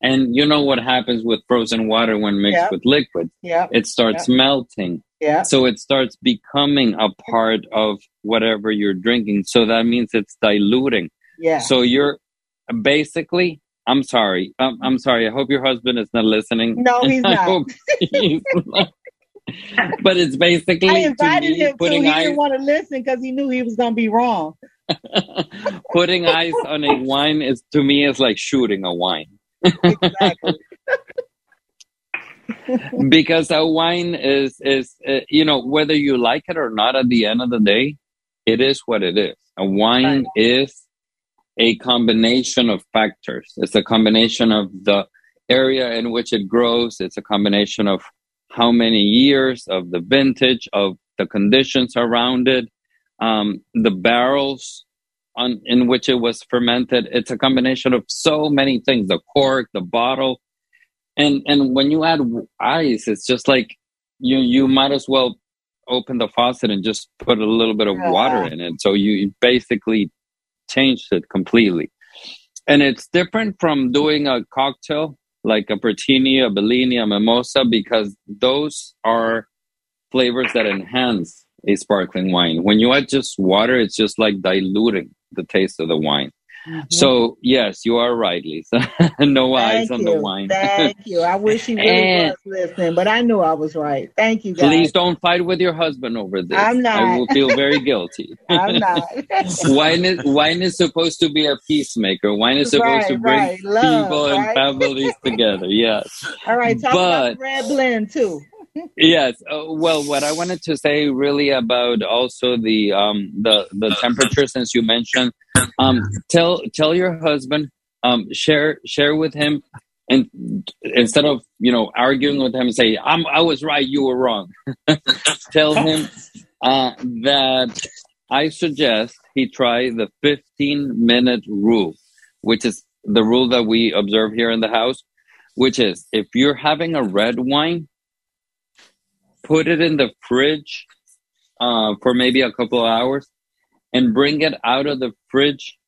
And you know what happens with frozen water when mixed yep. with liquid? Yeah. It starts yep. melting. Yeah. So it starts becoming a part of whatever you're drinking. So that means it's diluting. Yeah. So you're basically I'm sorry. I'm, I'm sorry. I hope your husband is not listening. No, he's not. he's not. but it's basically I invited me, him to. He ice, didn't want to listen because he knew he was going to be wrong. putting ice on a wine is to me is like shooting a wine. exactly. because a wine is is uh, you know whether you like it or not at the end of the day it is what it is a wine right. is a combination of factors. It's a combination of the area in which it grows. It's a combination of how many years of the vintage, of the conditions around it, um, the barrels on, in which it was fermented. It's a combination of so many things, the cork, the bottle. And, and when you add ice, it's just like you, you might as well open the faucet and just put a little bit of yeah. water in it. So you basically changed it completely. And it's different from doing a cocktail like a Pertini, a Bellini, a Mimosa, because those are flavors that enhance a sparkling wine. When you add just water, it's just like diluting the taste of the wine. Mm-hmm. So yes, you are right, Lisa. no eyes on you. the wine. Thank you. I wish he really and was listening, but I knew I was right. Thank you, guys. Please don't fight with your husband over this. I'm not. I will feel very guilty. I'm not. wine is wine is supposed to be a peacemaker. Wine is supposed right, to bring right. Love, people right? and families together. Yes. All right. Talk but, about red blend too yes. Uh, well what i wanted to say really about also the um the the temperature since you mentioned um tell tell your husband um share share with him and instead of you know arguing with him say i'm i was right you were wrong. Tell him uh that i suggest he try the 15 minute rule which is the rule that we observe here in the house which is if you're having a red wine put it in the fridge uh, for maybe a couple of hours and bring it out of the fridge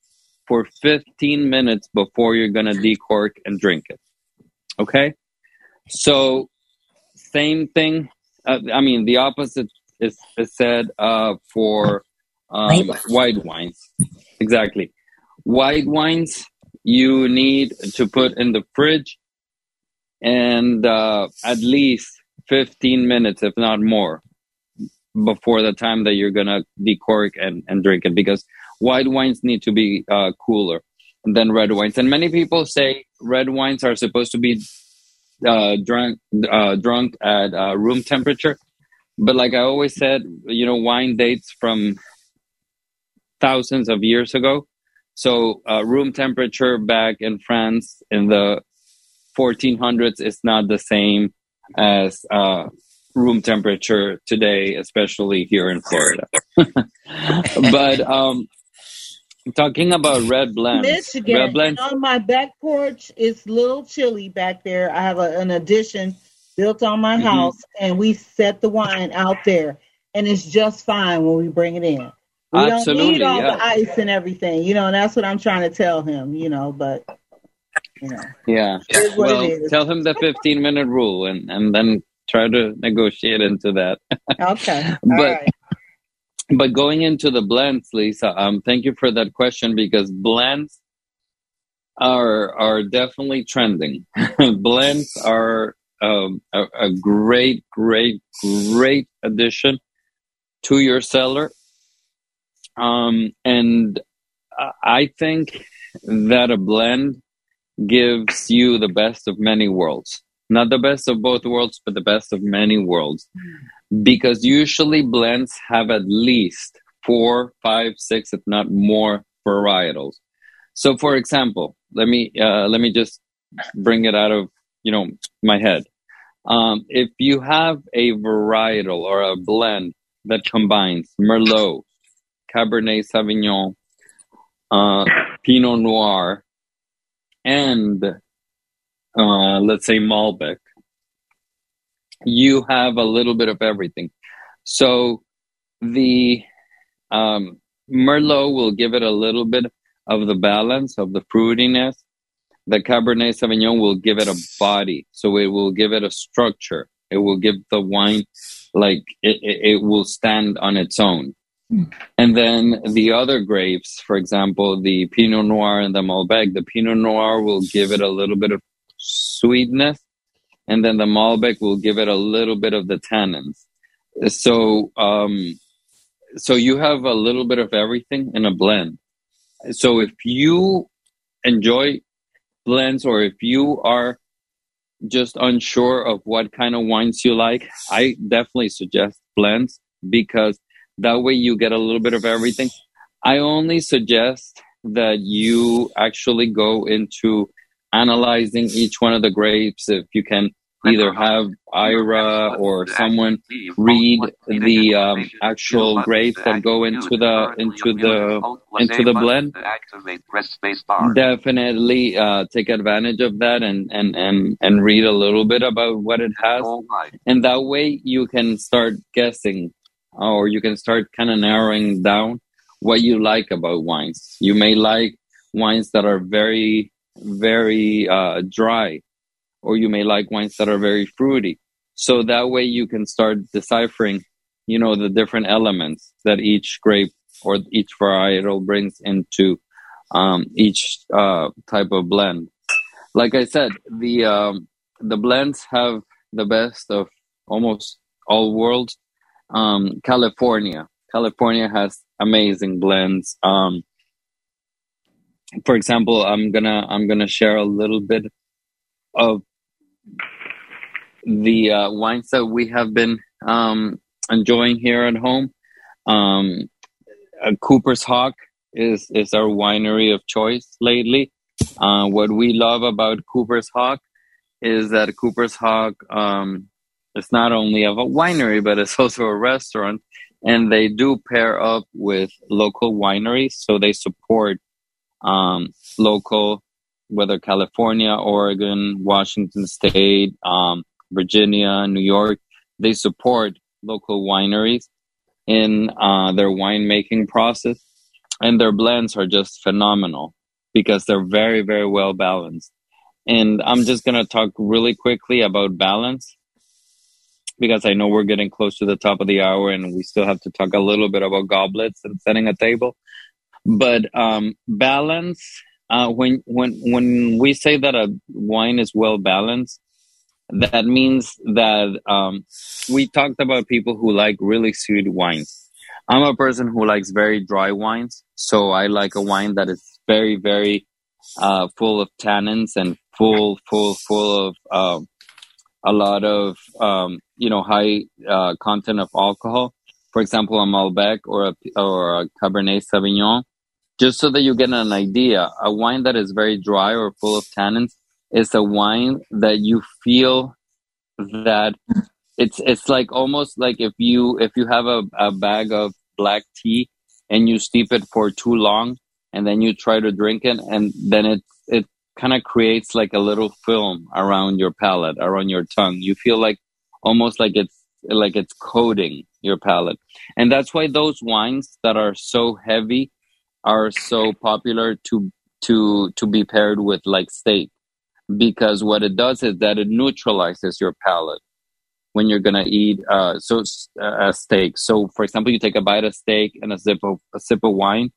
for 15 minutes before you're going to decork and drink it. Okay? So, same thing. Uh, I mean, the opposite is, is said uh, for um, white wines. Exactly. White wines, you need to put in the fridge and uh, at least 15 minutes, if not more, before the time that you're gonna decork and, and drink it because white wines need to be uh, cooler than red wines. And many people say red wines are supposed to be uh, drunk uh, drunk at uh, room temperature. But like I always said, you know, wine dates from thousands of years ago. So uh, room temperature back in France in the 1400s is not the same as uh, room temperature today, especially here in Florida. but um, talking about red blends, Michigan, red blends. on my back porch, it's a little chilly back there. I have a, an addition built on my mm-hmm. house, and we set the wine out there, and it's just fine when we bring it in. We Absolutely, don't need all yeah. the ice and everything, you know, and that's what I'm trying to tell him, you know, but you know. Yeah. Well, tell him the 15 minute rule and, and then try to negotiate into that. Okay. but but going into the blends, Lisa, um, thank you for that question because blends are are definitely trending. blends are um, a, a great, great, great addition to your cellar. Um, and I think that a blend gives you the best of many worlds. Not the best of both worlds, but the best of many worlds. Because usually blends have at least four, five, six, if not more varietals. So for example, let me, uh, let me just bring it out of, you know, my head. Um, if you have a varietal or a blend that combines Merlot, Cabernet Sauvignon, uh, Pinot Noir, and uh, let's say Malbec, you have a little bit of everything. So the um, Merlot will give it a little bit of the balance of the fruitiness. The Cabernet Sauvignon will give it a body, so it will give it a structure. It will give the wine like it, it, it will stand on its own. And then the other grapes, for example, the Pinot Noir and the Malbec, the Pinot Noir will give it a little bit of sweetness, and then the Malbec will give it a little bit of the tannins. So, um, so you have a little bit of everything in a blend. So if you enjoy blends or if you are just unsure of what kind of wines you like, I definitely suggest blends because that way you get a little bit of everything. I only suggest that you actually go into analyzing each one of the grapes if you can either have Aira or someone read the um, actual grapes that go into the into the into the blend. Definitely uh, take advantage of that and, and and and read a little bit about what it has, and that way you can start guessing, or you can start kind of narrowing down what you like about wines. You may like wines that are very very uh, dry or you may like wines that are very fruity. So that way you can start deciphering, you know, the different elements that each grape or each varietal brings into um, each uh, type of blend. Like I said, the um, the blends have the best of almost all worlds. Um, California, California has amazing blends. Um, for example, I'm gonna I'm gonna share a little bit of the uh, wines that we have been um, enjoying here at home. Um, uh, Cooper's Hawk is is our winery of choice lately. Uh, what we love about Cooper's Hawk is that Cooper's Hawk um, is not only of a winery, but it's also a restaurant, and they do pair up with local wineries, so they support um, local, whether California, Oregon, Washington State, um, Virginia, New York, they support local wineries in uh, their winemaking process. And their blends are just phenomenal because they're very, very well balanced. And I'm just going to talk really quickly about balance because I know we're getting close to the top of the hour and we still have to talk a little bit about goblets and setting a table. But um, balance, uh, when when when we say that a wine is well balanced, that means that um, we talked about people who like really sweet wines. I'm a person who likes very dry wines, so I like a wine that is very, very uh, full of tannins and full, full, full of uh, a lot of um, you know high uh, content of alcohol. For example, a Malbec or a or a Cabernet Sauvignon, just so that you get an idea. A wine that is very dry or full of tannins is a wine that you feel that it's it's like almost like if you if you have a, a bag of black tea and you steep it for too long and then you try to drink it and then it it kind of creates like a little film around your palate around your tongue you feel like almost like it's like it's coating your palate and that's why those wines that are so heavy are so popular to to to be paired with like steak because what it does is that it neutralizes your palate when you're gonna eat uh, so uh, a steak. So, for example, you take a bite of steak and a sip of a sip of wine,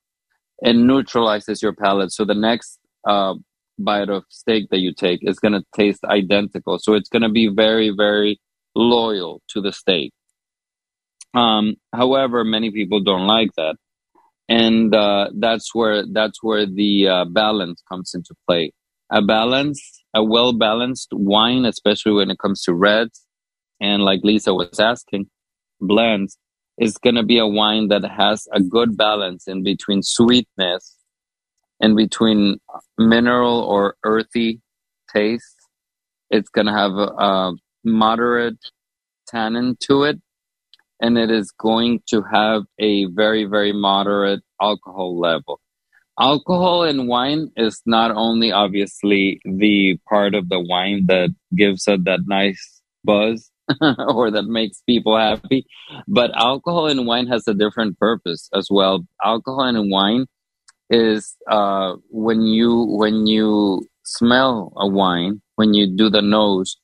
it neutralizes your palate. So the next uh, bite of steak that you take is gonna taste identical. So it's gonna be very, very loyal to the state. Um, however, many people don't like that, and uh, that's where that's where the uh, balance comes into play. A balance a well balanced wine, especially when it comes to reds, and like Lisa was asking, blends, is going to be a wine that has a good balance in between sweetness and between mineral or earthy taste. It's going to have a, a moderate tannin to it, and it is going to have a very, very moderate alcohol level alcohol in wine is not only obviously the part of the wine that gives it that nice buzz or that makes people happy. But alcohol in wine has a different purpose as well. Alcohol in wine is uh, when you when you smell a wine, when you do the nose,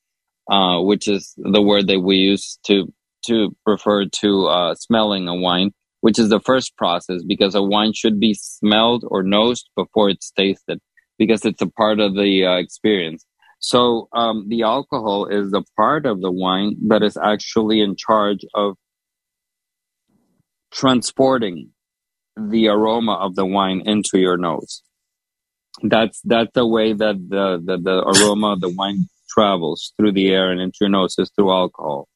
uh, which is the word that we use to to refer to uh, smelling a wine, which is the first process because a wine should be smelled or nosed before it's tasted because it's a part of the uh, experience. So um, the alcohol is the part of the wine that is actually in charge of transporting the aroma of the wine into your nose. That's that's the way that the, the, the aroma of the wine travels through the air and into your nose is through alcohol.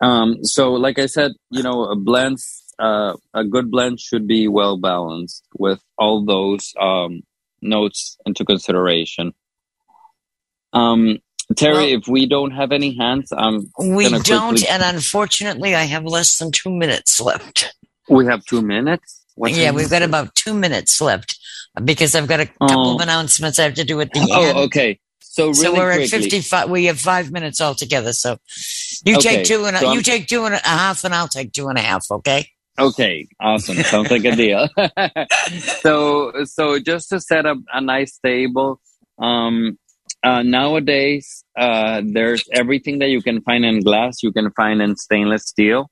Um, so, like I said, you know, a blends, uh, a good blend should be well balanced with all those um, notes into consideration. Um, Terry, well, if we don't have any hands, I'm we don't, quickly... and unfortunately, I have less than two minutes left. We have two minutes. What's yeah, we've got about two minutes left because I've got a couple oh. of announcements I have to do at the oh, end. Oh, okay. So, really so we're quickly. at fifty-five. We have five minutes altogether. So you okay. take two and a, so you take two and a half, and I'll take two and a half. Okay. Okay, awesome. Sounds like a deal. so, so just to set up a nice table, um, uh, nowadays, uh, there's everything that you can find in glass, you can find in stainless steel.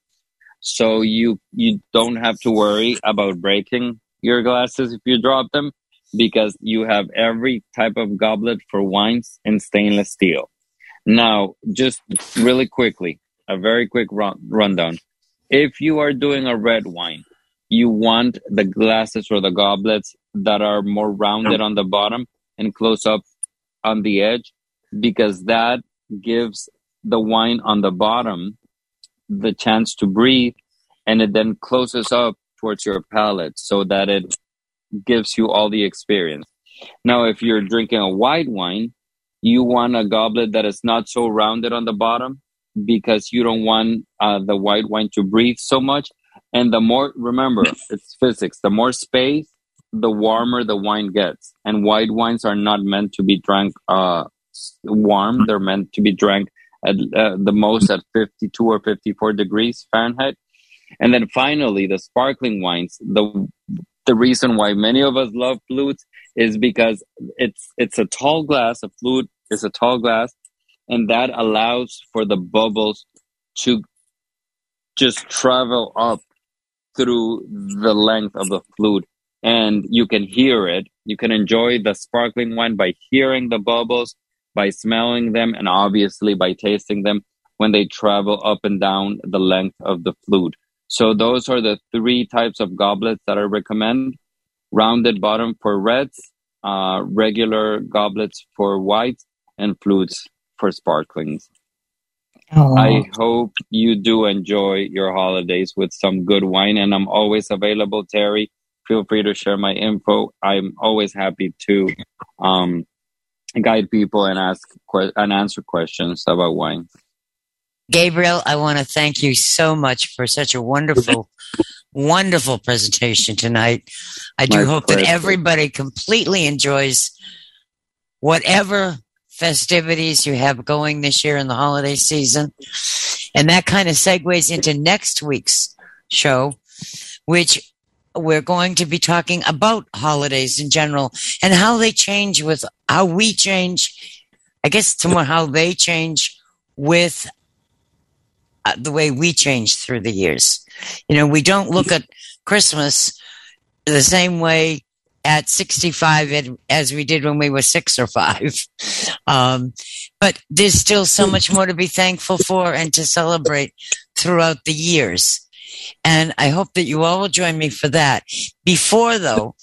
So you, you don't have to worry about breaking your glasses if you drop them because you have every type of goblet for wines in stainless steel. Now, just really quickly, a very quick run, rundown. If you are doing a red wine, you want the glasses or the goblets that are more rounded on the bottom and close up on the edge because that gives the wine on the bottom the chance to breathe and it then closes up towards your palate so that it gives you all the experience. Now, if you're drinking a white wine, you want a goblet that is not so rounded on the bottom because you don't want uh, the white wine to breathe so much. And the more, remember, it's physics. The more space, the warmer the wine gets. And white wines are not meant to be drank uh, warm. They're meant to be drank at uh, the most at 52 or 54 degrees Fahrenheit. And then finally, the sparkling wines. The the reason why many of us love flutes is because it's it's a tall glass. A flute is a tall glass, and that allows for the bubbles to just travel up through the length of the flute and you can hear it. You can enjoy the sparkling wine by hearing the bubbles, by smelling them, and obviously by tasting them when they travel up and down the length of the flute. So those are the three types of goblets that I recommend. Rounded bottom for reds, uh, regular goblets for whites, and flutes for sparklings. Oh. I hope you do enjoy your holidays with some good wine, and I'm always available, Terry, feel free to share my info. I'm always happy to um, guide people and ask que- and answer questions about wine. Gabriel, I want to thank you so much for such a wonderful, wonderful presentation tonight. I do my hope pleasure. that everybody completely enjoys whatever festivities you have going this year in the holiday season. And that kind of segues into next week's show, which we're going to be talking about holidays in general and how they change with how we change. I guess to more how they change with uh, the way we change through the years. You know, we don't look at Christmas the same way at 65 as we did when we were six or five. Um, but there's still so much more to be thankful for and to celebrate throughout the years. And I hope that you all will join me for that. Before though,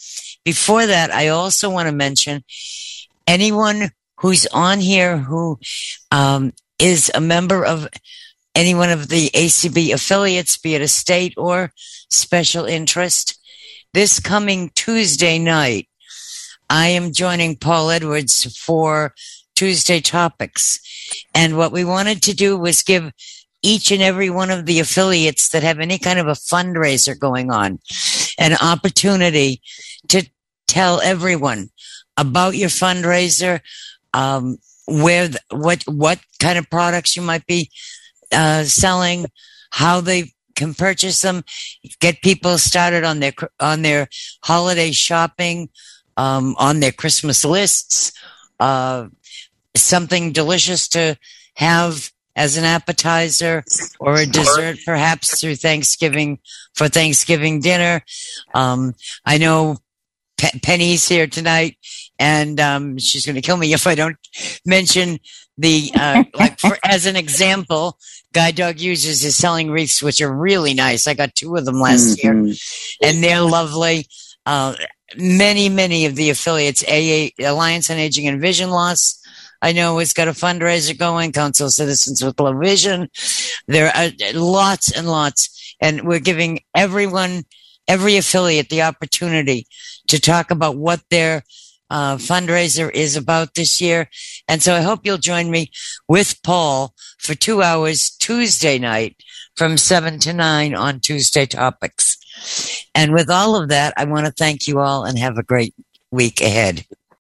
before that, I also want to mention anyone who's on here who um, is a member of any one of the ACB affiliates, be it a state or special interest. This coming Tuesday night, I am joining Paul Edwards for Tuesday topics. And what we wanted to do was give each and every one of the affiliates that have any kind of a fundraiser going on an opportunity to tell everyone about your fundraiser, um, where, what, what kind of products you might be uh, selling, how they can purchase them, get people started on their on their holiday shopping, um, on their Christmas lists. Uh, something delicious to have as an appetizer or a dessert, perhaps through Thanksgiving for Thanksgiving dinner. Um, I know Penny's here tonight, and um, she's going to kill me if I don't mention the uh, like for as an example. Guide Dog Users is selling wreaths, which are really nice. I got two of them last mm-hmm. year, and they're lovely. Uh, many, many of the affiliates, AA, Alliance on Aging and Vision Loss, I know it's got a fundraiser going, Council of Citizens with Low Vision. There are lots and lots, and we're giving everyone, every affiliate the opportunity to talk about what their uh, fundraiser is about this year. And so I hope you'll join me with Paul for two hours Tuesday night from seven to nine on Tuesday topics. And with all of that, I want to thank you all and have a great week ahead.